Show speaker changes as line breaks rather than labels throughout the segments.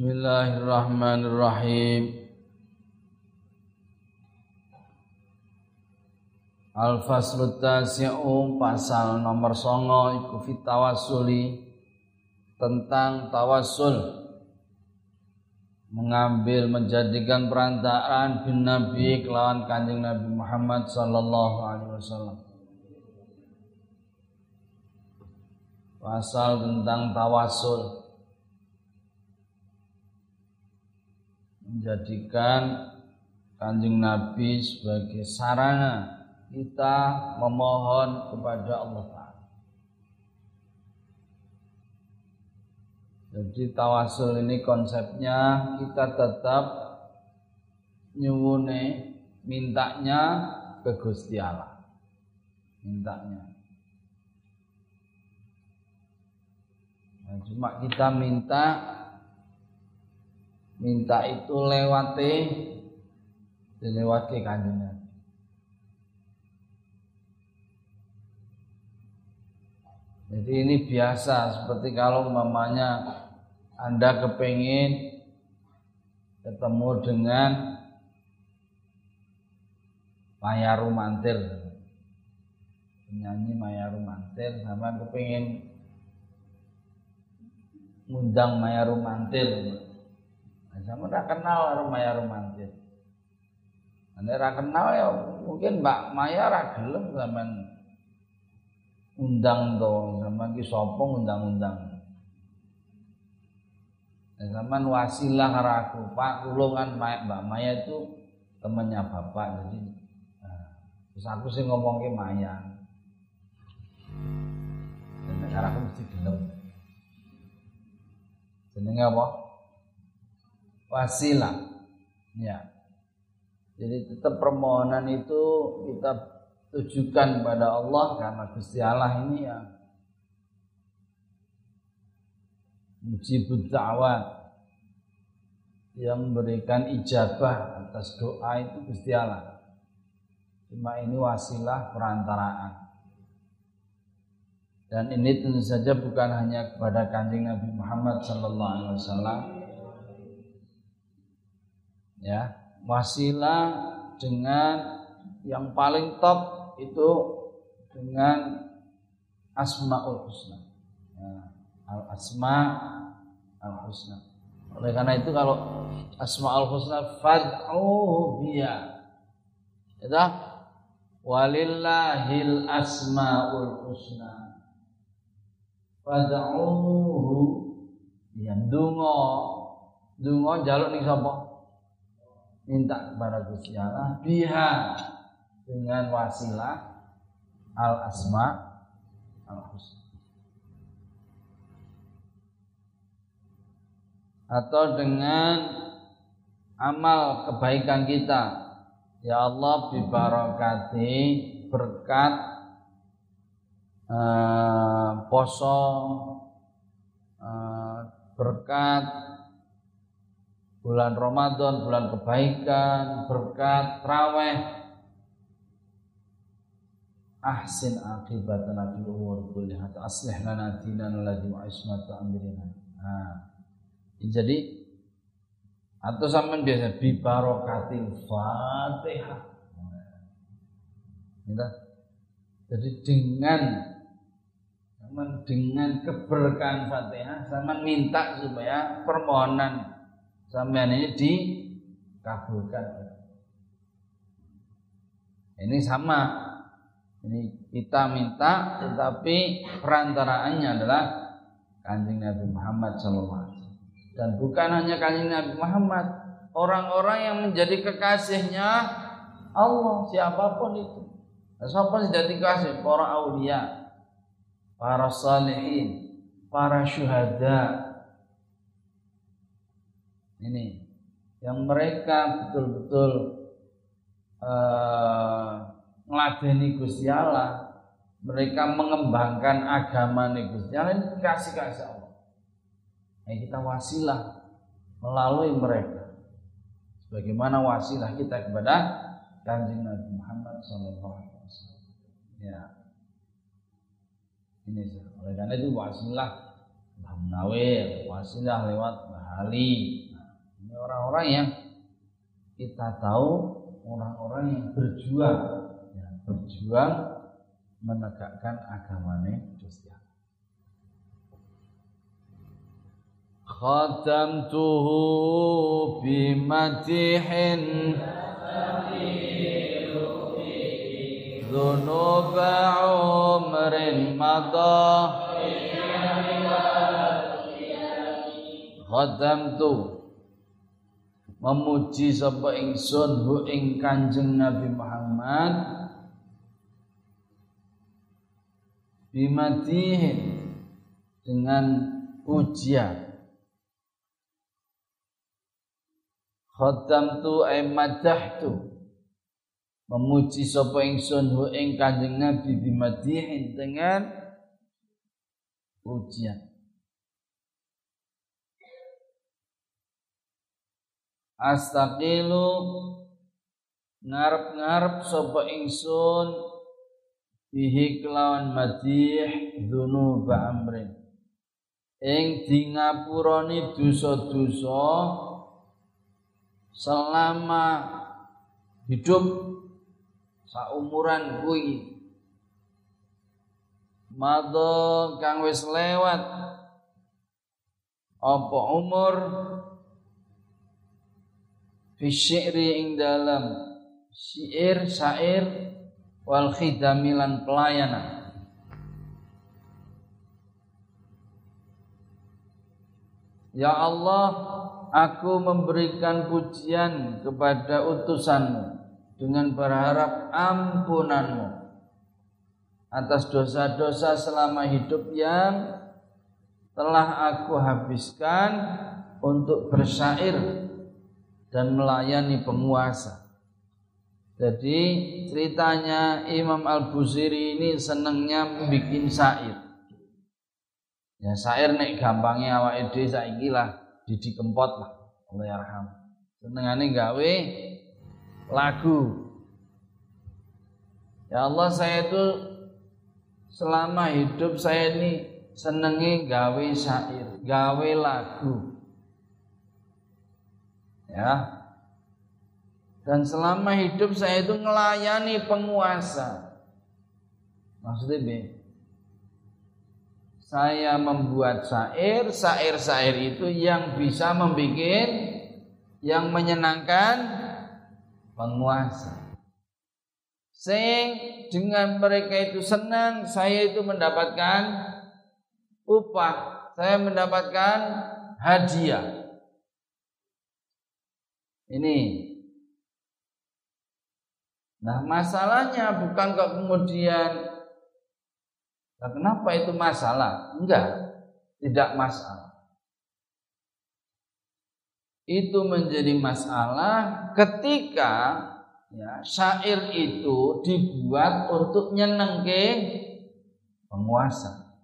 Bismillahirrahmanirrahim. Al-Faslu Tasi'u pasal nomor songo iku fitawasuli tentang tawasul mengambil menjadikan perantaraan bin Nabi kelawan kanjeng Nabi Muhammad sallallahu alaihi wasallam. Pasal tentang tawasul menjadikan kanjeng Nabi sebagai sarana kita memohon kepada Allah Ta'ala. Jadi tawasul ini konsepnya kita tetap nyuwune mintanya ke Gusti Allah. Mintanya. Nah, cuma kita minta minta itu lewati dilewati kanjeng Nabi. Jadi ini biasa seperti kalau mamanya Anda kepingin ketemu dengan Maya Rumantir penyanyi Maya Rumantir sama kepingin ngundang Maya Rumantir sama tidak kenal Maya romantis. Anda tidak kenal ya mungkin Mbak Maya ra zaman undang to, zaman ki sapa undang-undang. Zaman wasilah karo aku, Pak kula kan Mbak Maya itu temannya Bapak jadi nah, terus aku sih ngomong ke Maya. Dan aku mesti gelem. Jenenge apa? Wasilah. Ya. Jadi tetap permohonan itu kita tujukan pada Allah karena Gusti Allah ini ya mujibud da'wat yang memberikan ijabah atas doa itu Gusti Allah. Cuma ini wasilah perantaraan. Dan ini tentu saja bukan hanya kepada kanjeng Nabi Muhammad sallallahu alaihi wasallam, ya wasilah dengan yang paling top itu dengan asmaul husna. Ya, al asma al husna oleh karena itu kalau asmaul husna fad'uhu biya. Ya walillahil asmaul husna. Fad'uhu ya dungo dungo jaluk ning sapa minta kepada Gusti Allah biha dengan wasilah al asma al husna atau dengan amal kebaikan kita ya Allah bibarakati berkat uh, poso uh, berkat bulan Ramadan, bulan kebaikan, berkat, traweh. Ahsin aqibatana fil umur kulliha aslih lana dinana alladhi wa ismata amrina. Nah, jadi atau sampean biasa bi barokatil Fatihah. Minta. Jadi dengan dengan keberkahan Fatihah sama minta supaya permohonan sampean ini dikabulkan. Ini sama. Ini kita minta tetapi perantaraannya adalah Kanjeng Nabi Muhammad SAW. Dan bukan hanya Kanjeng Nabi Muhammad, orang-orang yang menjadi kekasihnya Allah siapa pun itu. Siapa jadi kekasih? Para aulia, para salihin, para syuhada, ini. Yang mereka betul-betul uh, ngeladeni Gusti Allah mereka mengembangkan agama Gusti Allah ini kasih kasih Allah. Nah, kita wasilah melalui mereka. Sebagaimana wasilah kita kepada kanjeng Nabi Muhammad SAW ya. Ini oleh karena itu wasilah Munawir, Wasilah lewat Bahali Nah, ini orang-orang yang kita tahu orang-orang yang berjuang, ya, berjuang menegakkan agamanya Gusti Khatamtuhu bimatihin ذنوب عمر مضى Khadamtu memuji sapa ingsun hu ing Kanjeng Nabi Muhammad. Bimatihin dengan pujian. Khadamtu ay madahtu. Memuji sapa ingsun hu ing Kanjeng Nabi bimadihin dengan pujian. Astaqilu ngarep-ngarep sapa ingsun bihi kelawan madih dzunuba amrin. Ing dingapurani dosa-dosa selama hidup saumuran kuwi. Madha kang wis lewat apa umur fi ing dalam syair syair wal khidamilan pelayanan. Ya Allah, aku memberikan pujian kepada utusanmu dengan berharap ampunanmu atas dosa-dosa selama hidup yang telah aku habiskan untuk bersyair dan melayani penguasa. Jadi ceritanya Imam Al-Busiri ini senengnya bikin syair. Ya syair nek gampangnya awak ide saiki lah didi kempot lah. Allah yarham. Senengane gawe lagu. Ya Allah saya itu selama hidup saya ini senengi gawe syair, gawe lagu. Ya. Dan selama hidup saya itu melayani penguasa. Maksudnya B. Saya membuat syair, syair-syair itu yang bisa membuat yang menyenangkan penguasa. Sing dengan mereka itu senang, saya itu mendapatkan upah, saya mendapatkan hadiah. Ini. Nah, masalahnya bukan kok kemudian nah, kenapa itu masalah? Enggak, tidak masalah itu menjadi masalah ketika ya, syair itu dibuat untuk nyenengke penguasa.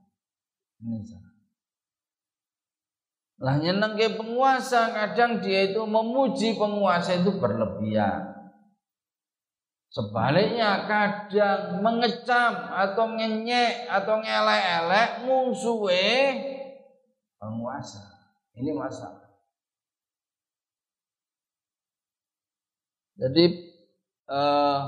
Ini lah nyenengke penguasa kadang dia itu memuji penguasa itu berlebihan. Sebaliknya kadang mengecam atau ngenyek atau ngelek-elek musuhe penguasa. Ini masalah. Jadi uh,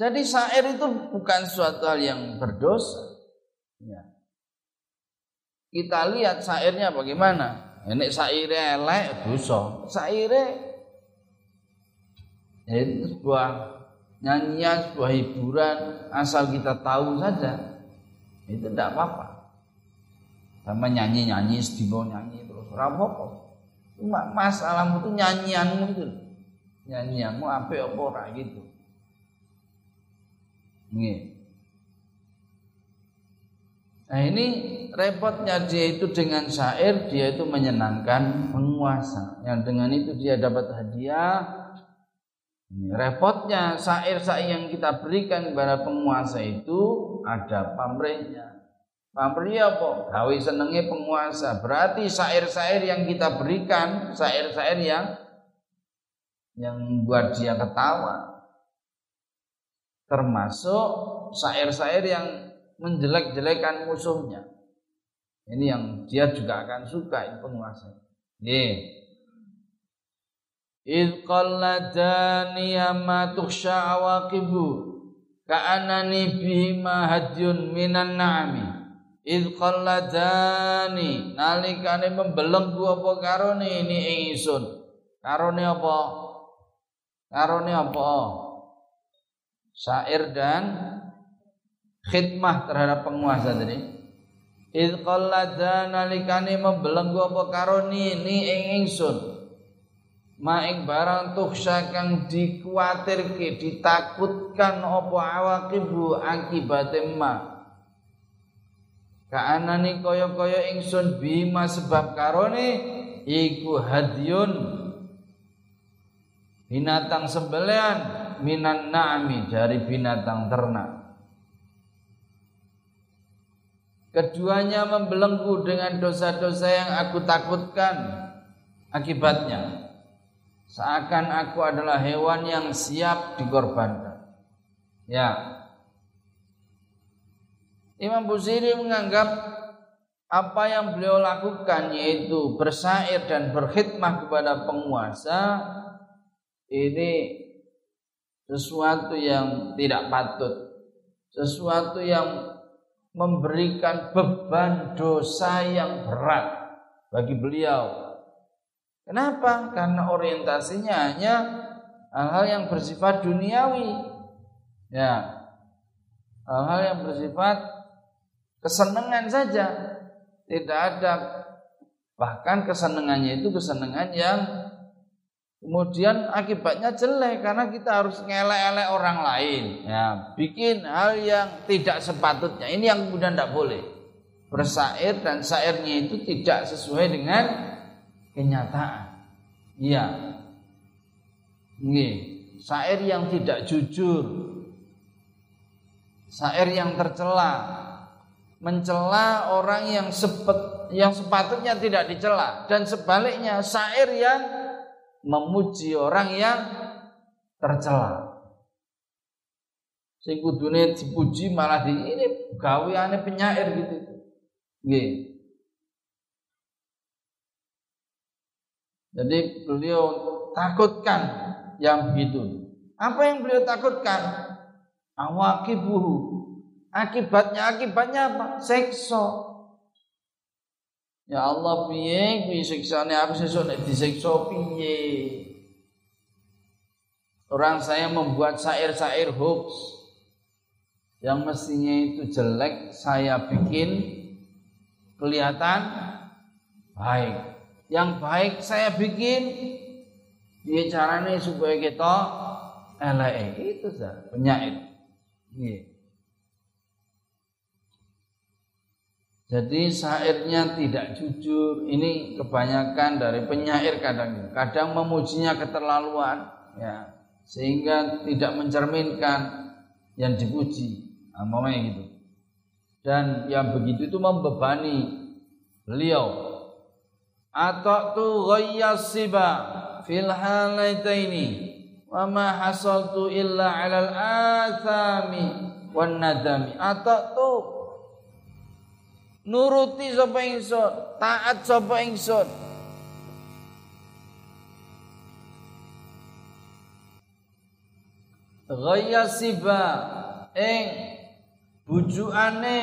jadi syair itu bukan suatu hal yang berdosa. Ya. Kita lihat syairnya bagaimana. Ini syairnya elek dosa. Ya itu sebuah nyanyian, sebuah hiburan asal kita tahu saja. Itu tidak apa-apa. Sama nyanyi-nyanyi, sedino nyanyi terus apa-apa. Cuma masalahmu itu nyanyianmu itu. Nyanyianmu apa apa gitu. Nih. Nah ini repotnya dia itu dengan syair dia itu menyenangkan penguasa yang dengan itu dia dapat hadiah. Ini repotnya syair-syair yang kita berikan kepada penguasa itu ada pamrihnya. Pamrih apa? Gawe senenge penguasa. Berarti syair-syair yang kita berikan, syair-syair yang yang buat dia ketawa. Termasuk syair-syair yang menjelek-jelekan musuhnya. Ini yang dia juga akan suka ini penguasa. Nggih. Id qalladani amma tukhsha awaqibu ka'anani bihima hadyun minan na'ami id qalladani nalikane membelenggu apa karone ini ingsun karone apa karone apa syair dan khidmah terhadap penguasa tadi. Id qalladana nalikane membelenggu apa karone ini ingsun. Maing barang tuhsa kang dikuatirke ditakutkan apa awaqibu akibate ma. Kaanani kaya-kaya ingsun bima sebab karone iku hadyun. Binatang sembelian minan na'mi dari binatang ternak keduanya membelenggu dengan dosa-dosa yang aku takutkan akibatnya seakan aku adalah hewan yang siap dikorbankan. Ya. Imam Busiri menganggap apa yang beliau lakukan yaitu bersair dan berkhidmah kepada penguasa ini sesuatu yang tidak patut, sesuatu yang memberikan beban dosa yang berat bagi beliau Kenapa? Karena orientasinya hanya hal-hal yang bersifat duniawi. Ya. Hal-hal yang bersifat kesenangan saja. Tidak ada bahkan kesenangannya itu kesenangan yang kemudian akibatnya jelek karena kita harus ngelek-elek orang lain ya bikin hal yang tidak sepatutnya ini yang kemudian tidak boleh bersair dan sairnya itu tidak sesuai dengan kenyataan. Iya. Nggih, syair yang tidak jujur. Syair yang tercela. Mencela orang yang sepet, yang sepatutnya tidak dicela dan sebaliknya syair yang memuji orang yang tercela. Sing kudune dipuji malah di ini gaweane penyair gitu. Nggih. Jadi beliau takutkan yang begitu. Apa yang beliau takutkan? Awakibuhu. Akibatnya akibatnya apa? Sekso. Ya Allah piye? Piye siksane? Aku sesuk nek disiksa piye? Orang saya membuat syair-syair hoax yang mestinya itu jelek saya bikin kelihatan baik. Yang baik saya bikin. Dia caranya supaya kita elek? Itu sah penyair yeah. Jadi syairnya tidak jujur. Ini kebanyakan dari penyair kadang. Kadang memujinya keterlaluan ya. Sehingga tidak mencerminkan yang dipuji. Namanya gitu. Dan yang begitu itu membebani beliau. Atau tu ghayyasiba fil halaitaini wa ma hasaltu illa 'alal athami wan nadami. Atau tu nuruti sapa ingsun taat sapa ingsun ghayyasiba ing bujukane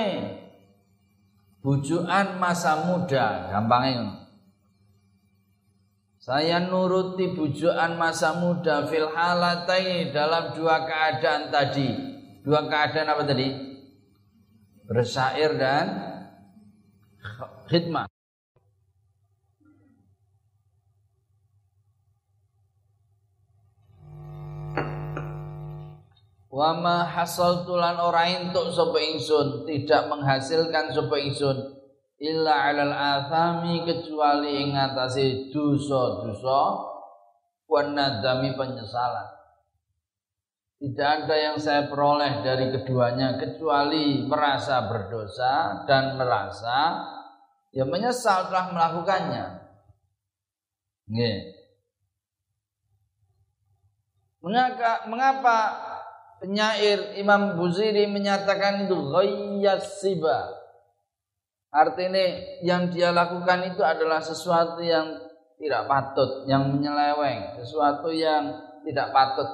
bujukan masa muda gampangnya saya nuruti bujukan masa muda fil halatai dalam dua keadaan tadi. Dua keadaan apa tadi? Bersair dan khidmah. Wama hasal tulan ora entuk sapa ingsun, tidak menghasilkan sapa ingsun illa alal athami kecuali ing atase dosa-dosa wan nadami penyesalan. Tidak ada yang saya peroleh dari keduanya kecuali merasa berdosa dan merasa ya menyesal telah melakukannya. Nggih. Mengapa, mengapa penyair Imam Buziri menyatakan itu ghayyas siba Artinya yang dia lakukan itu adalah sesuatu yang tidak patut, yang menyeleweng, sesuatu yang tidak patut.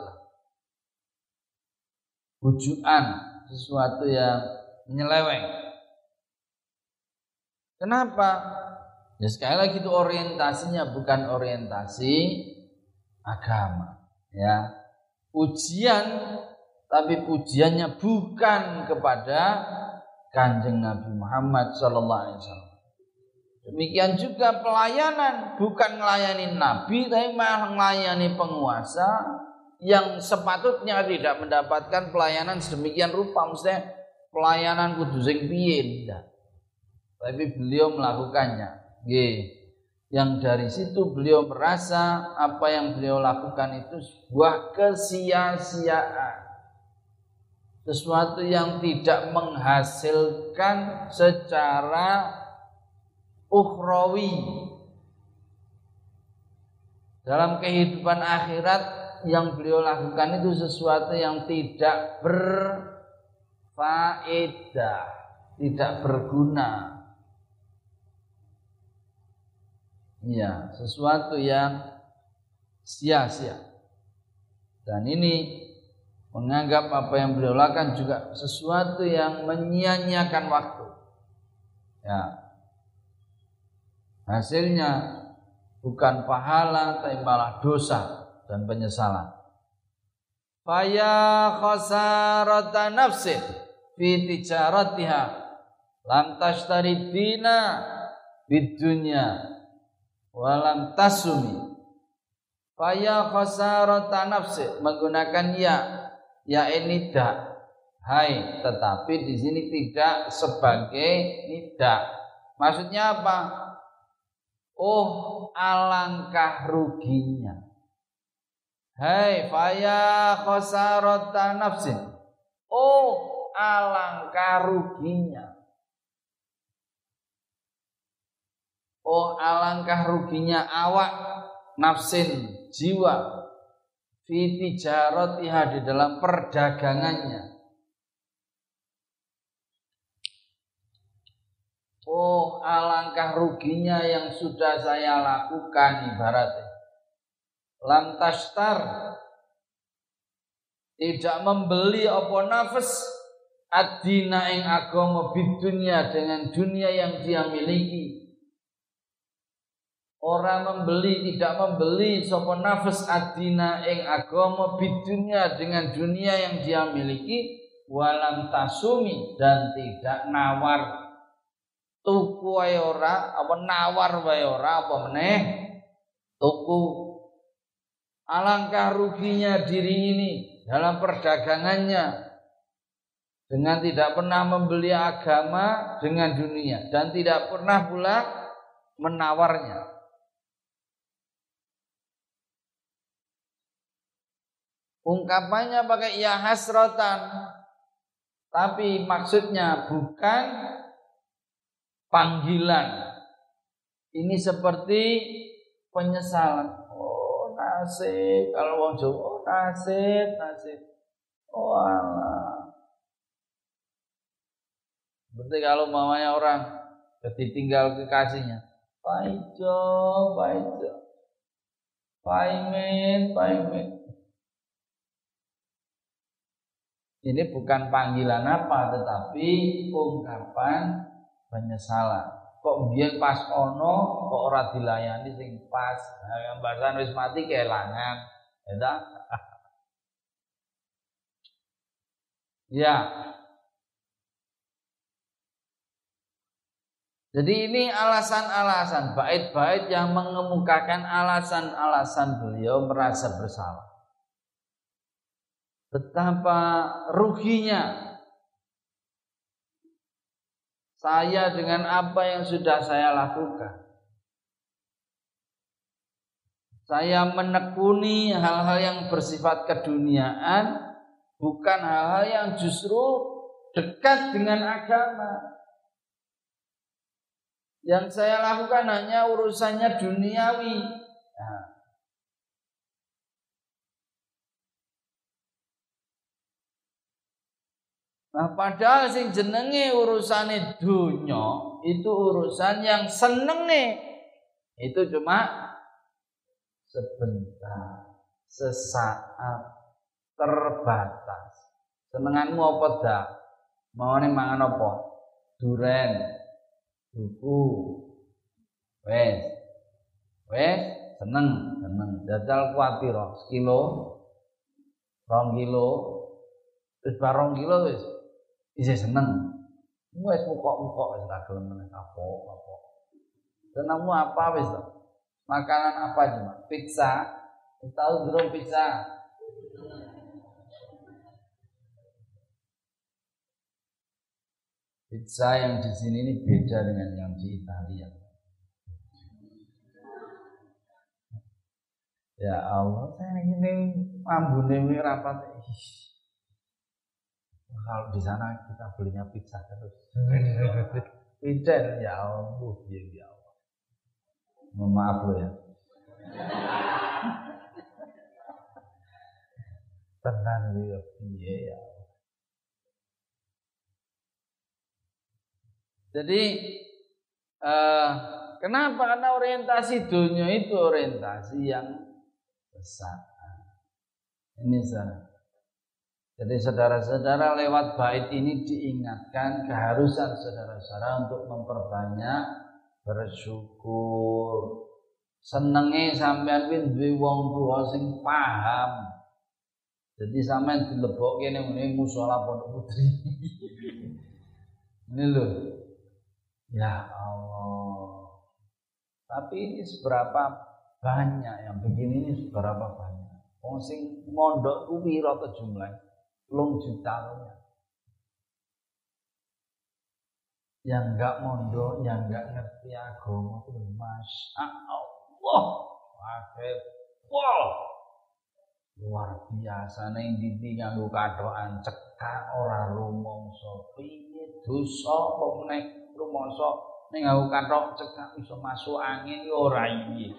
Bujuan, sesuatu yang menyeleweng. Kenapa? Ya sekali lagi itu orientasinya bukan orientasi agama. Ya, ujian tapi pujiannya bukan kepada Kanjeng Nabi Muhammad sallallahu alaihi wasallam. Demikian juga pelayanan bukan melayani nabi tapi malah melayani penguasa yang sepatutnya tidak mendapatkan pelayanan sedemikian rupa maksudnya pelayanan kudu sing piye Tapi beliau melakukannya. Nggih. Yang dari situ beliau merasa apa yang beliau lakukan itu sebuah kesia-siaan sesuatu yang tidak menghasilkan secara ukhrawi dalam kehidupan akhirat yang beliau lakukan itu sesuatu yang tidak berfaedah, tidak berguna. Ya, sesuatu yang sia-sia. Dan ini menganggap apa yang beliau lakukan juga sesuatu yang menyia-nyiakan waktu. Ya. Hasilnya bukan pahala tapi malah dosa dan penyesalan. Faya khasarata nafsin fi tijaratiha lam tashtari dina bidunya walam tasumi. Faya khasarata nafsin menggunakan ya. Ya ini tidak hai tetapi di sini tidak sebagai tidak maksudnya apa? Oh alangkah ruginya. Hai faya khosarota nafsin oh alangkah ruginya oh alangkah ruginya awak nafsin jiwa fi tijaratiha di dalam perdagangannya. Oh, alangkah ruginya yang sudah saya lakukan ibaratnya. Lantas tar tidak membeli apa nafas adina ing agama bidunya dengan dunia yang dia miliki Orang membeli tidak membeli sopo nafas adina ing agama bidunya dengan dunia yang dia miliki walam tasumi dan tidak nawar. Tuku wae ora apa nawar wae ora apa meneh? Tuku. Alangkah ruginya diri ini dalam perdagangannya dengan tidak pernah membeli agama dengan dunia dan tidak pernah pula menawarnya Ungkapannya pakai ya hasrotan. Tapi maksudnya bukan panggilan. Ini seperti penyesalan. Oh nasib. Kalau wong Jawa, oh nasib, nasib. Oh Allah. Berarti kalau mamanya orang ditinggal kekasihnya. Paijo, paijo. Paimin, paimin. Ini bukan panggilan apa tetapi ungkapan penyesalan. Kok biar pas ono kok ora dilayani sing pas. Nah, bahasa wis mati kelangan. Ya Ya. Jadi ini alasan-alasan bait-bait yang mengemukakan alasan-alasan beliau merasa bersalah betapa ruginya saya dengan apa yang sudah saya lakukan. Saya menekuni hal-hal yang bersifat keduniaan, bukan hal-hal yang justru dekat dengan agama. Yang saya lakukan hanya urusannya duniawi. Nah, Nah, padahal sing jenenge urusane dunya itu urusan yang senenge itu cuma sebentar, sesaat, terbatas. Senenganmu apa dah? Mau nih mangan apa? Duren, duku, wes, wes, seneng, seneng. Jajal kuatir, sekilo, rong kilo, terus barong kilo wes, bisa seneng. Wes mukok-mukok wes tak gelem apa apa. Senengmu apa wes? Makanan apa cuma? Pizza. Tahu belum pizza? Pizza yang di sini ini beda dengan yang di Italia. Ya Allah, saya ini ambune rapat. Kalau di sana kita belinya pizza terus. Pizza ya Allah, ya, ya Allah. Mohon maaf ya. Tenang ya, ya. Jadi uh, kenapa? Karena orientasi dunia itu orientasi yang besar. Ini salah. Jadi saudara-saudara lewat bait ini diingatkan keharusan saudara-saudara untuk memperbanyak bersyukur. Senenge sampean kuwi duwe wong tuwa sing paham. Jadi sampean dilebokke ning musala pondok putri. ini loh Ya Allah. Tapi ini seberapa banyak yang begini ini seberapa banyak. Wong sing mondok ku pira to jumlah? Lung juta ya. Yang enggak mondok, yang enggak ngerti agama itu Masya Allah. Akeh. Wow. Luar biasa ning ndi nganggo kathokan cekak ora rumangsa piye dosa kok menek rumangsa ning aku kathok cekak iso masuk angin yo ora iki.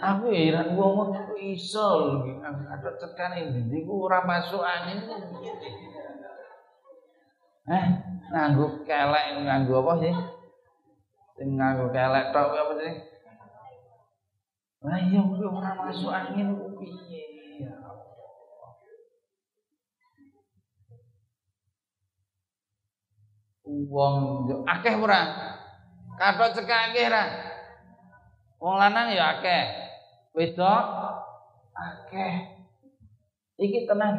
Aku heran wong kok iso kathok cekane ndi ku ora masuk angin. Eh, nganggo kelek nganggo apa sih? Sing nganggo kelek tok apa sih? Lah iya ora masuk angin ku piye? Ya wong akeh ora kathok cekak akeh ora wong lanang ya akeh. Wedok akeh. Iki tenang.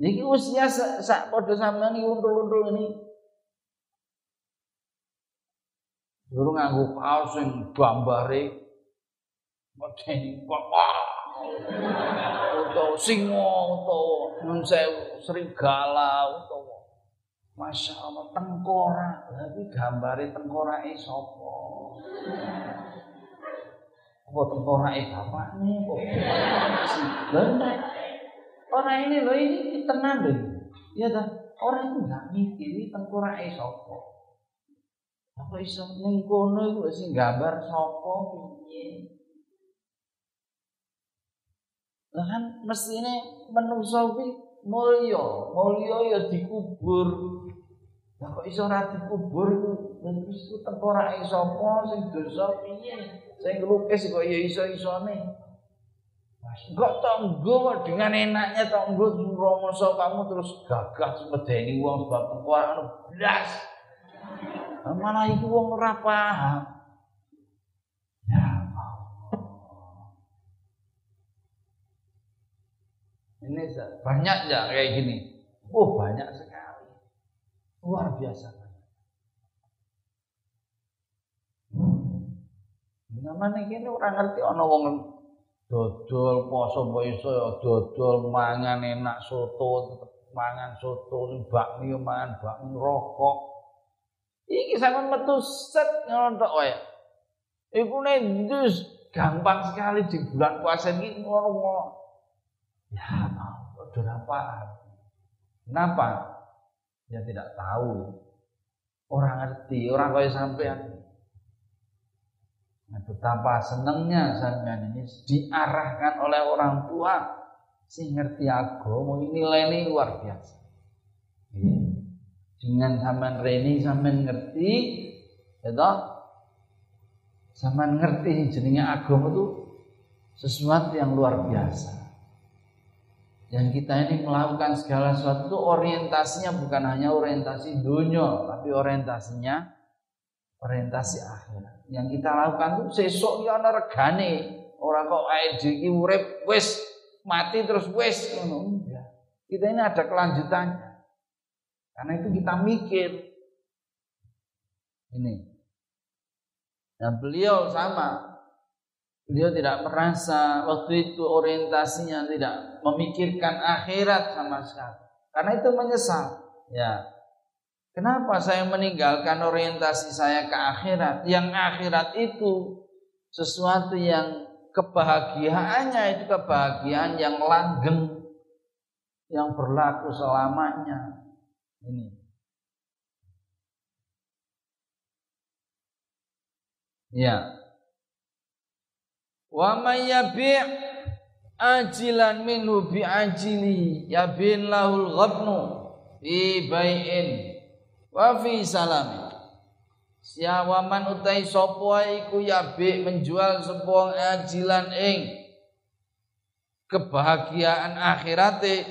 Iki usia sak, padha sampean iki untul-untul ini. Guru nganggo kaos sing gambare medeni bapak. Utawa singa utawa nun sewu serigala utawa Masya Allah tengkorak, tapi gambari tengkorak sapa? Apa tengkorak bapak nih kok? Benar. Orang ini loh ini tenang loh. Ya dah, orang itu nggak mikir ini tengkorak sapa. Apa iso ning iku sing gambar sapa piye? Lah kan mestine menungso kuwi mulya, mulya ya dikubur. Lah kok iso ora dikubur lan wis ku tengkorake sapa sing dosa piye? Sing nglukis kok ya iso-isone. Enggak tanggo dengan enaknya tanggo romoso kamu terus gagah semedeni wong sebab tengkorak blas. Malah iku wong ora paham. Ya Ini banyak ya kayak gini. Oh banyak. Luar biasa Namanya gini orang ngerti ono wong dodol poso apa iso ya dodol mangan enak soto mangan soto bakmi mangan bakmi rokok iki sampean metu set ngontok wae iku nek gampang sekali di bulan puasa iki ngono Ya Allah, apa? Kenapa? Ya tidak tahu. Orang ngerti, orang kaya sampean. Nah, betapa senangnya sampean ini diarahkan oleh orang tua sing ngerti agama nilainya luar biasa. Iya. Dengan zaman reni zaman ngerti, ya zaman ngerti jenenge agama itu sesuatu yang luar biasa. Dan kita ini melakukan segala sesuatu itu orientasinya bukan hanya orientasi dunia, tapi orientasinya orientasi akhirat. Yang kita lakukan itu sesok ya ana regane, ora kok ae iki urip mati terus wis ngono. Kita ini ada kelanjutannya. Karena itu kita mikir. Ini. Dan beliau sama Beliau tidak merasa waktu itu orientasinya tidak memikirkan akhirat sama sekali. Karena itu menyesal. Ya. Kenapa saya meninggalkan orientasi saya ke akhirat? Yang akhirat itu sesuatu yang kebahagiaannya itu kebahagiaan yang langgeng yang berlaku selamanya. Ini. Ya. Wa may yabi' ajilan minhu bi ajili yabin lahul ghabnu fi bai'in wa fi salami. Siawaman utai sapa iku yabi menjual sebuah ajilan ing kebahagiaan akhirate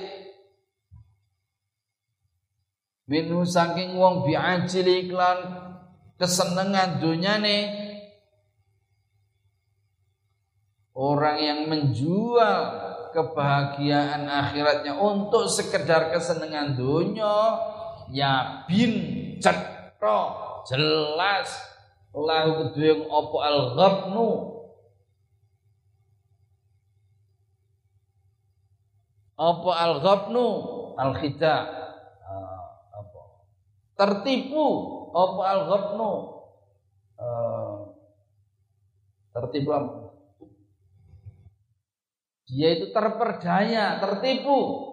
minhu saking wong biajili iklan kesenengan dunyane Orang yang menjual kebahagiaan akhiratnya untuk sekedar kesenangan dunia ya bin cetro jelas. Lahu kedua opo al ghabnu opo al ghabnu al khida uh, tertipu opo al ghabnu uh, tertipu apa dia itu terperdaya, tertipu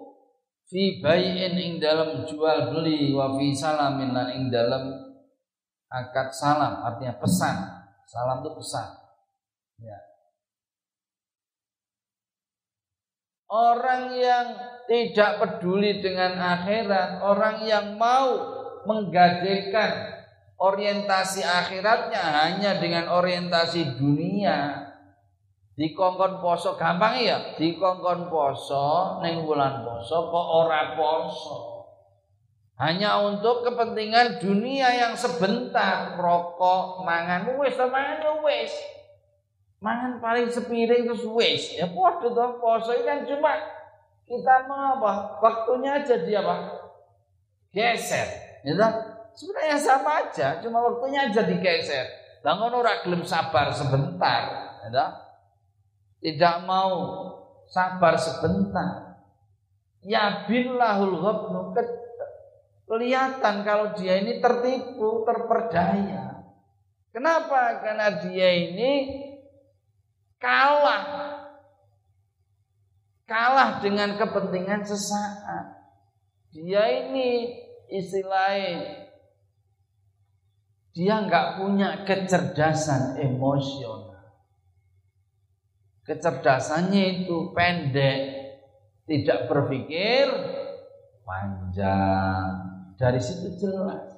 fi bayin ing dalam jual beli wa fi salamin lan ing dalam akad salam artinya pesan. Salam itu pesan. Ya. Orang yang tidak peduli dengan akhirat, orang yang mau menggadekan orientasi akhiratnya hanya dengan orientasi dunia, dikongkon poso gampang ya dikongkon poso neng bulan poso kok ora poso? Hanya untuk kepentingan dunia yang sebentar. Rokok mangan wis mangan wis. Mangan paling sepiring terus wis. Ya podo to poso ini kan cuma kita mau apa? Waktunya aja dia apa geser ya sebenarnya sama aja cuma waktunya aja digeser. Bangun ora gelem sabar sebentar ya tidak mau sabar sebentar. Ya billahul ghabnu kelihatan kalau dia ini tertipu, terperdaya. Kenapa? Karena dia ini kalah. Kalah dengan kepentingan sesaat. Dia ini istilahnya dia nggak punya kecerdasan emosional. Kecerdasannya itu pendek, tidak berpikir panjang. Dari situ jelas.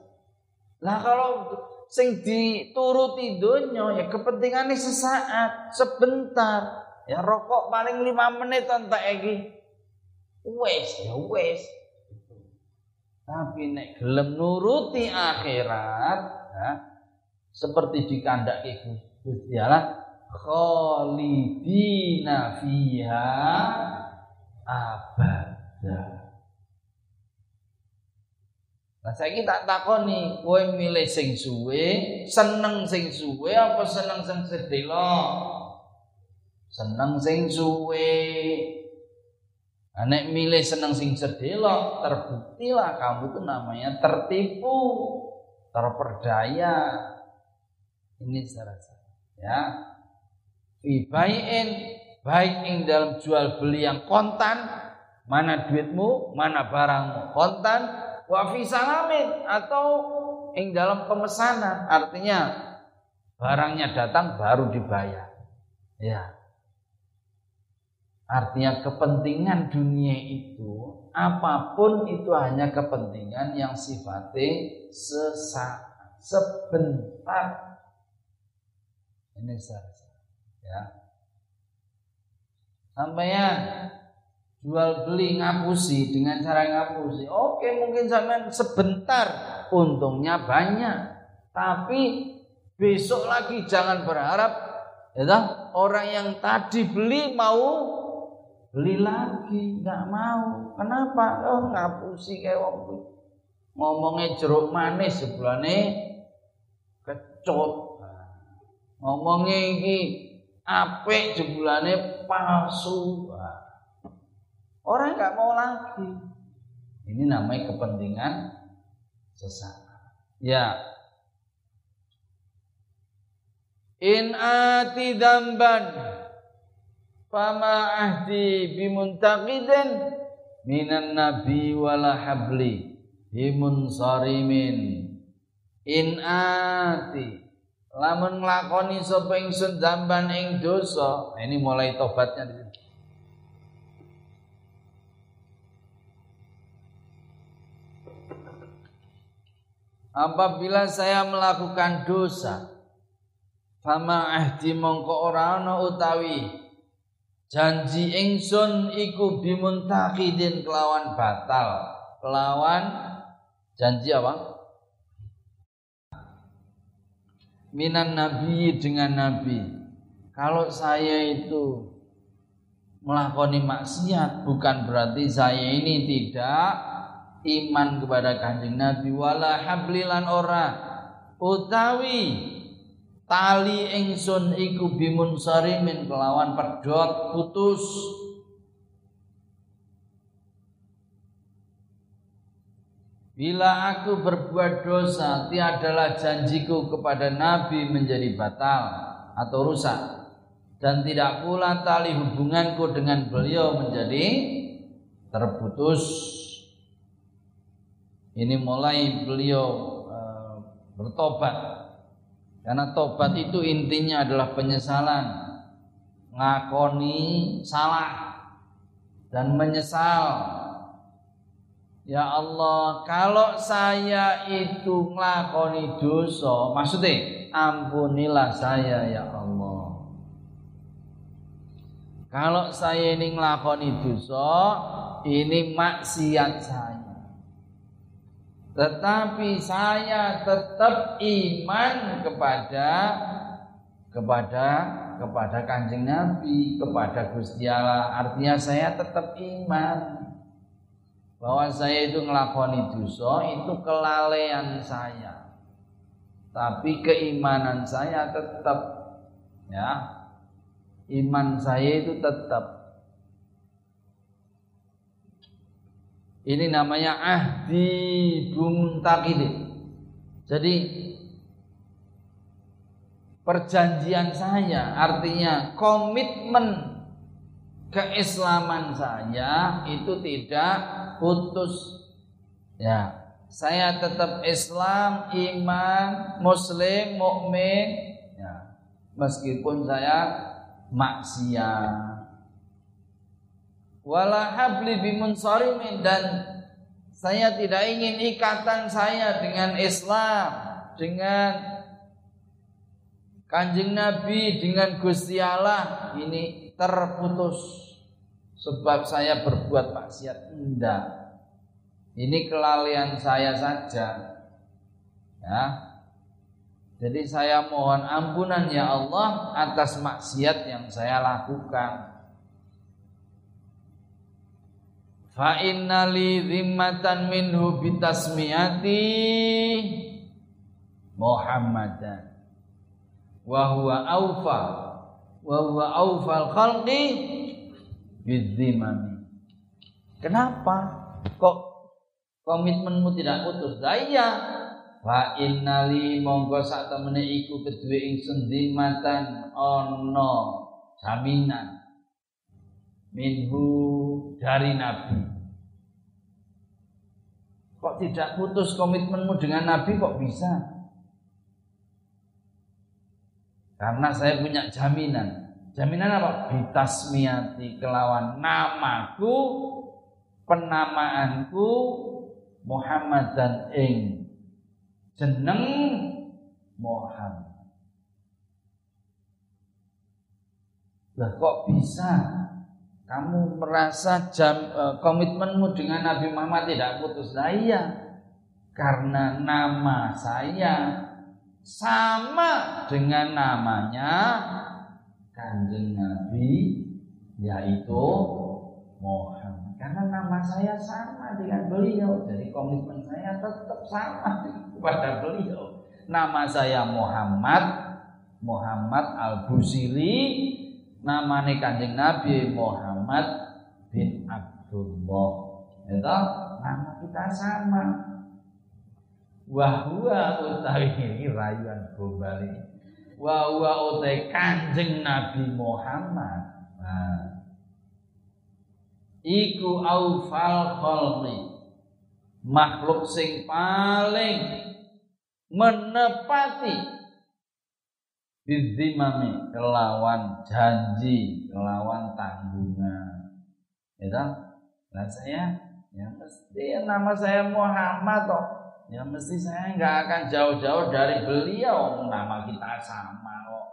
Nah kalau sing dituruti dunia ya kepentingannya sesaat, sebentar. Ya rokok paling lima menit entek iki. Wes ya wes. Tapi nek gelem nuruti akhirat, ya, seperti di kandak Gusti Allah, khalidina fiha abada. Nah saya tak takoni, kowe milih sing suwe, seneng sing suwe apa seneng sing sedelo? Seneng sing suwe. Nek milih seneng sing sedelo, terbuktilah kamu itu namanya tertipu, terperdaya. Ini saya rasa. Ya, fi baik ing dalam jual beli yang kontan mana duitmu mana barangmu kontan wa fi salamin atau ing dalam pemesanan artinya barangnya datang baru dibayar ya Artinya kepentingan dunia itu apa pun itu hanya kepentingan yang sifatnya sesaat, sebentar. Ini saya ya. Sampeyan jual beli ngapusi dengan cara ngapusi. Oke, mungkin sampean sebentar untungnya banyak. Tapi besok lagi jangan berharap ya orang yang tadi beli mau beli lagi nggak mau kenapa oh ngapusi kayak wong ngomongnya jeruk manis sebelahnya kecut ngomongnya ini apik jebulane palsu. Orang nggak mau lagi. Ini namanya kepentingan sesaat ya. In ati damban fama ahdi bimuntaqidin minan nabi wala habli bimun sarimin in ati lamun nglakoni sapa ingsun damban ing dosa nah, ini mulai tobatnya di Apabila saya melakukan dosa Fama ahdi mongko ora ana utawi janji ingsun iku bimuntakidin kelawan batal. Kelawan janji apa minan nabi dengan nabi. Kalau saya itu melakoni maksiat bukan berarti saya ini tidak iman kepada kanjeng nabi. Wala hablilan ora. Utawi tali ingsun iku bimun sarimin kelawan pedot putus Bila aku berbuat dosa, tiadalah janjiku kepada Nabi menjadi batal atau rusak. Dan tidak pula tali hubunganku dengan beliau menjadi terputus. Ini mulai beliau e, bertobat karena tobat itu intinya adalah penyesalan, ngakoni salah dan menyesal. Ya Allah, kalau saya itu ngakoni dosa, maksudnya ampunilah saya ya Allah. Kalau saya ini ngelakoni dosa, ini maksiat saya. Tetapi saya tetap iman kepada kepada kepada kanjeng Nabi, kepada Gusti Allah. Artinya saya tetap iman bahwa saya itu ngelakoni dosa itu kelalaian saya. Tapi keimanan saya tetap ya. Iman saya itu tetap Ini namanya ahdi bumtakid. Jadi perjanjian saya artinya komitmen keislaman saya itu tidak putus. Ya, saya tetap Islam, iman, muslim, mukmin, ya. Meskipun saya maksiat wala habli bimunsarimin dan saya tidak ingin ikatan saya dengan Islam, dengan Kanjeng Nabi, dengan Gusti Allah ini terputus sebab saya berbuat maksiat. Tidak. Ini kelalaian saya saja. Ya. Jadi saya mohon ampunan ya Allah atas maksiat yang saya lakukan. fa inna zimmatan minhu bitasmiyati Muhammadan wa huwa aufa wa huwa aufal khalqi bidzimami kenapa kok komitmenmu tidak putus daya Fa innali monggo sak temene iku kedue ingsun zimatan ana jaminan minhu dari Nabi. Kok tidak putus komitmenmu dengan Nabi kok bisa? Karena saya punya jaminan. Jaminan apa? Bitasmiyati kelawan namaku, penamaanku Muhammad dan ing jeneng Muhammad. Lah kok bisa kamu merasa jam uh, komitmenmu dengan Nabi Muhammad tidak putus? Nah karena nama saya sama dengan namanya kanjeng Nabi yaitu Muhammad. Karena nama saya sama dengan beliau, jadi komitmen saya tetap sama kepada beliau. Nama saya Muhammad, Muhammad Al Busiri, nama kanjeng Nabi Muhammad bin Abdullah. Itu nama kita sama. Wahwa utawi ini rayuan kembali wa wa utai kanjeng Nabi Muhammad. Nah, iku aufal khalqi. Makhluk sing paling menepati bizimami kelawan janji kelawan tanggungan. Ya nah saya ya mesti nama saya Muhammad toh ya mesti saya nggak akan jauh-jauh dari beliau nama kita sama kok.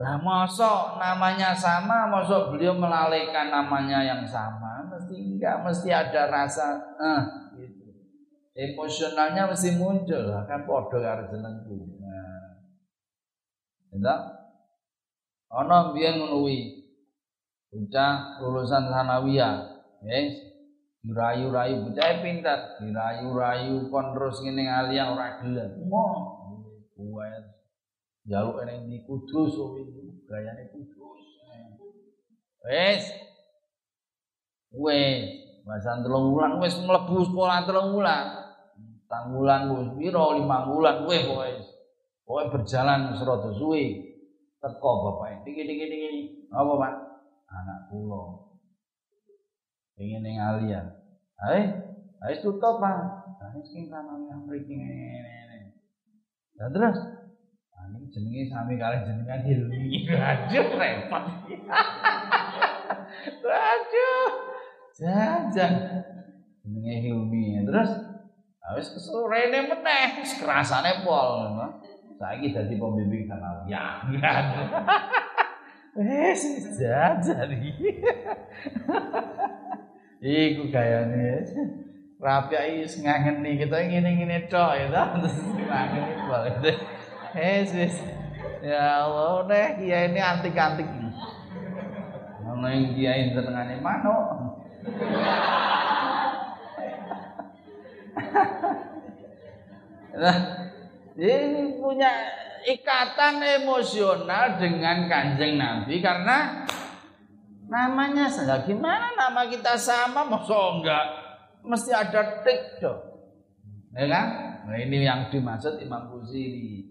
Lah mosok namanya sama mosok beliau melalaikan namanya yang sama mesti enggak mesti ada rasa eh gitu. Emosionalnya mesti muncul kan podo karo jenengku. Nah. Enggak? Ana biyen ngono kuwi. Lulusan sanawiyah yes dirayu-rayu bocah pintar. Dirayu-rayu kon terus ngene alia ora gelem. Mo kuwe jaluk ning di kudus gayane kudus. Wes. Wes. Bahasa telung wulan wis mlebu sekolah telung wulan. Tang wis pira lima wulan wes pokoke. Berjalan serada suwe. Teko bapak iki iki iki apa Pak? Anak kula pengen ning alian ae ae tutup pak ae sing kanane mriki ngene dan terus? Ini jenenge sami kali jenengan Hilmi. Aduh repot. Aduh. Jajan jenenge Hilmi. Terus? Wis kesorene meneh. Kerasane pol saiki dadi pembimbing kanal. Ya wis jajan iki Iku gayane. Rapi iki ngangeni kita ngene-ngene tok ya ta. Terus ngangeni banget. Hes wis. Ya Allah, nek kiai ini antik-antik. Ono yang kiai senengane manuk. Nah, ini punya ikatan emosional dengan kanjeng Nabi karena Namanya saja gimana nama kita sama masa enggak mesti ada tik dong. Ya kan? Nah, ini yang dimaksud Imam Buziri.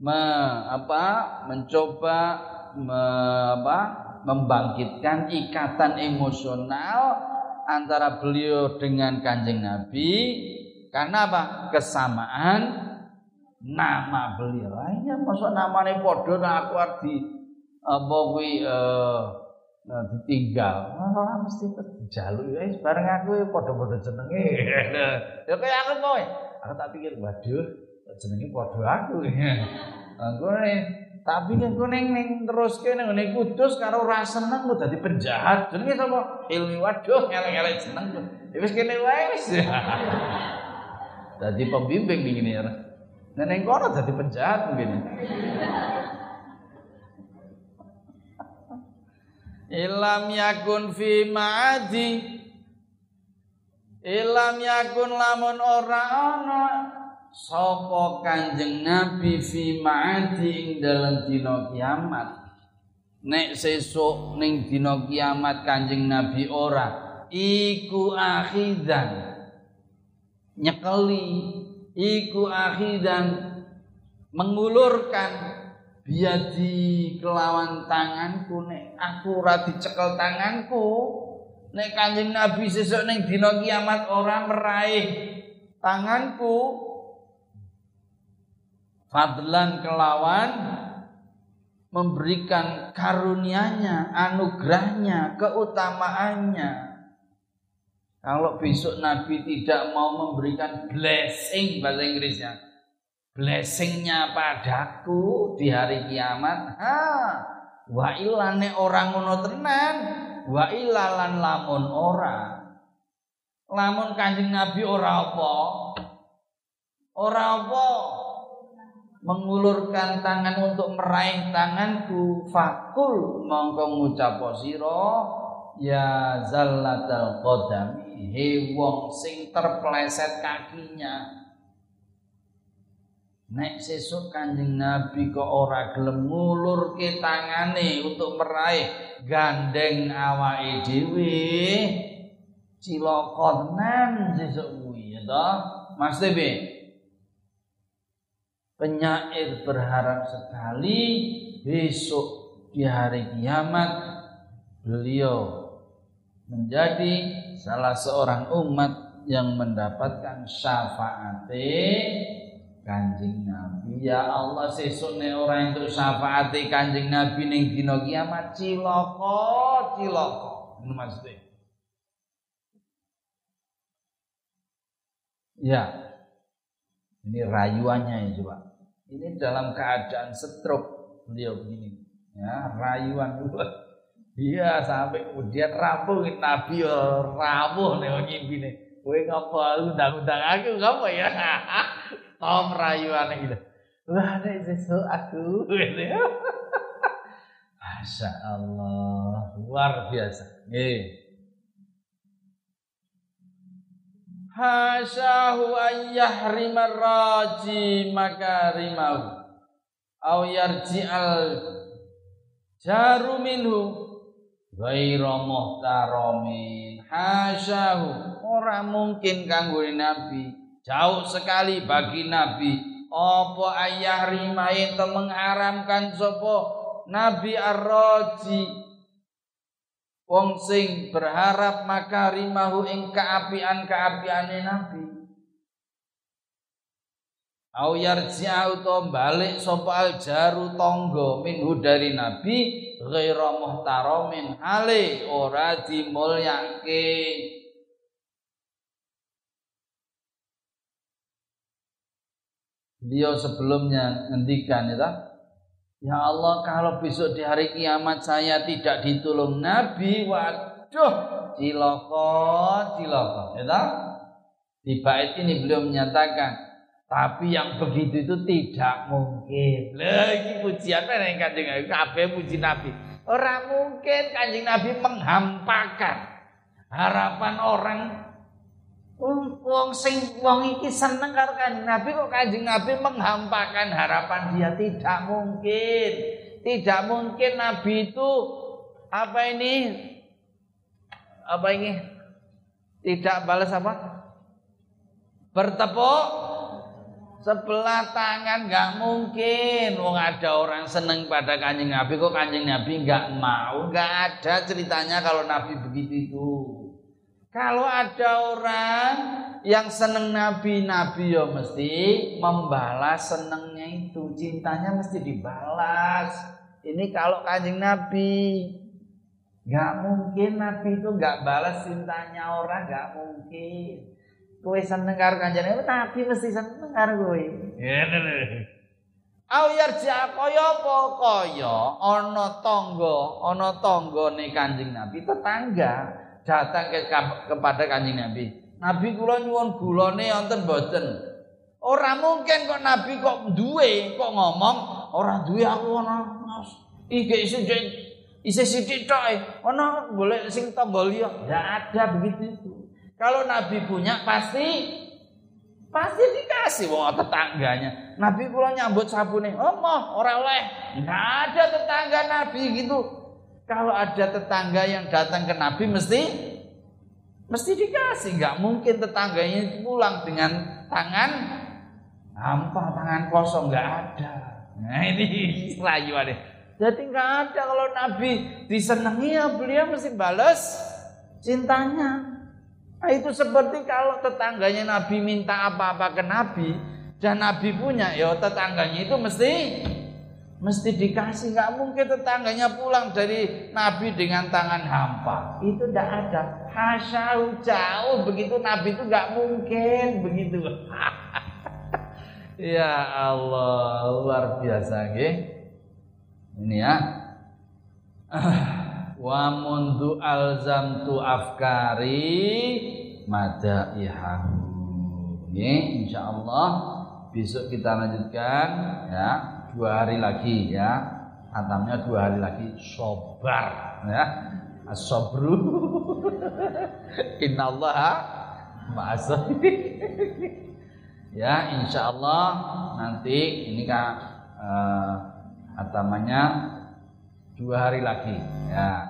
Me, apa mencoba me, apa membangkitkan ikatan emosional antara beliau dengan kanjeng Nabi karena apa kesamaan nama beliau lainnya masuk namanya podo nah aku arti apa uh, Nah, ditinggal. Ora mesti dijaluk ya bareng aku ya padha-padha jenenge. ya kaya aku kowe. Aku tak pikir, waduh, jenenge padha aku. Aku tak pikir ku ning ning teruske ning ngene Kudus karo ora seneng kok penjahat. Jenenge sapa? Ilmi waduh ngelek-ngelek seneng. Ya wis kene wae wis. Dadi pembimbing ngene ya. Nah ning kono dadi penjahat mungkin. Ilam yakun fi ma'adi. Ilam yakun lamun ora ana sapa Kanjeng Nabi fi ma'adi ing dalem dina kiamat. Nek sesuk ning dina kiamat Kanjeng Nabi ora iku akhidan. Nyekeli iku akhidan. Mengulurkan biadi kelawan tanganku nek aku ora dicekel tanganku nek kanjeng Nabi sesuk ning dina kiamat ora meraih tanganku fadlan kelawan memberikan karunia-Nya, anugerahnya, keutamaannya. Kalau besok Nabi tidak mau memberikan blessing bahasa Inggrisnya, blessingnya padaku di hari kiamat, ha, wa ilane orang ngono tenan, wa ilalan lamun ora. Lamun Kanjeng Nabi ora apa? Ora apa? mengulurkan tangan untuk meraih tanganku fakul mongko ngucap sira ya zallatal qadami he wong sing terpleset kakinya Nek sesuk kanjeng Nabi kok ora gelem ngulurke tangane untuk meraih gandeng awake dhewe cilaka tenan sesuk kuwi ya toh Mas Tebe Penyair berharap sekali besok di hari kiamat beliau menjadi salah seorang umat yang mendapatkan syafaat kanjeng Nabi. Ya Allah sesuk nek ora entuk syafaat kanjeng Nabi ning dina kiamat cilaka, cilaka. Ngono maksudnya. Ya, ini rayuannya ya coba. Ini dalam keadaan stroke beliau begini. Ya, rayuan dua. Iya sampai kemudian rapuh Nabi ya rawuh nih nih. Kowe ngapa undang-undang aku ngapa ya? Tom rayuan gitu. Wah, nek sesuk aku. Masya Allah, luar biasa. Nggih. hasyahu an yahrimar raji makarimahu au yarji'al jaru minhu ghaira muhtaramin hasyahu ora mungkin kanggo nabi jauh sekali bagi nabi apa ayah rimain mengharamkan sapa nabi ar-raji Wong sing berharap maka rimahu ing keapian-keapiane Nabi. Au yarji'a to balik sapa al jaru tangga minhu dari Nabi ghaira muhtaramin hale ora dimulyake. Beliau sebelumnya ngendikan ya Ya Allah kalau besok di hari kiamat saya tidak ditolong Nabi Waduh Ciloko Ciloko ya Di bait ini beliau menyatakan Tapi yang begitu itu tidak mungkin. Lagi pujian yang kanjeng Nabi Kabeh puji Nabi. Orang mungkin kanjeng Nabi menghampakan Harapan orang Wong sing wong iki seneng karo Kanjeng Nabi kok Kanjeng Nabi menghampakan harapan dia tidak mungkin. Tidak mungkin Nabi itu apa ini? Apa ini? Tidak balas apa? Bertepuk sebelah tangan nggak mungkin. Wong ada orang seneng pada Kanjeng Nabi kok Kanjeng Nabi nggak mau. Nggak ada ceritanya kalau Nabi begitu itu. Kalau ada orang yang seneng Nabi, Nabi ya mesti membalas senengnya itu, cintanya mesti dibalas. Ini kalau kanjeng Nabi, nggak mungkin Nabi itu nggak balas cintanya orang, nggak mungkin. Kue seneng karo kanjeng Nabi, Nabi mesti seneng karo kowe. Au yarja kaya apa kaya ana tangga, ana tanggane Kanjeng Nabi tetangga datang ke, kepada kanjeng Nabi. Nabi kula nyuwun gulane wonten mboten. Ora mungkin kok Nabi kok duwe kok ngomong ora duwe aku ana. Iki isih isih sithik tok e. Ana golek sing tombol liya. Enggak ada begitu itu. Kalau Nabi punya pasti pasti dikasih wong tetangganya. Nabi kula nyambut sabune, "Oh, ora oleh." Enggak ada tetangga Nabi gitu. Kalau ada tetangga yang datang ke Nabi mesti mesti dikasih, nggak mungkin tetangganya pulang dengan tangan hampa, tangan kosong nggak ada. Nah ini deh. Jadi nggak ada kalau Nabi disenangi ya beliau mesti balas cintanya. Nah, itu seperti kalau tetangganya Nabi minta apa-apa ke Nabi dan Nabi punya, ya tetangganya itu mesti mesti dikasih nggak mungkin tetangganya pulang dari Nabi dengan tangan hampa. Itu tidak ada. Hasya jauh. Begitu Nabi itu nggak mungkin. Begitu. Ya Allah luar biasa ge ini ya. Wa mundu alzamtu afkari madaihahu. Ini insyaallah besok kita lanjutkan ya dua hari lagi ya. Hatamnya dua hari lagi sobar ya. Asobru innallaha ma'asabir ya insya Allah nanti ini kan uh, hatamanya dua hari lagi ya.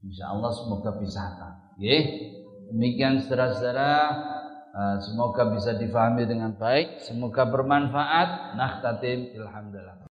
Insya Allah semoga bisa hatam demikian saudara-saudara. Eh, semoga bisa difahami dengan baik, semoga bermanfaat. Nah, tatim, alhamdulillah.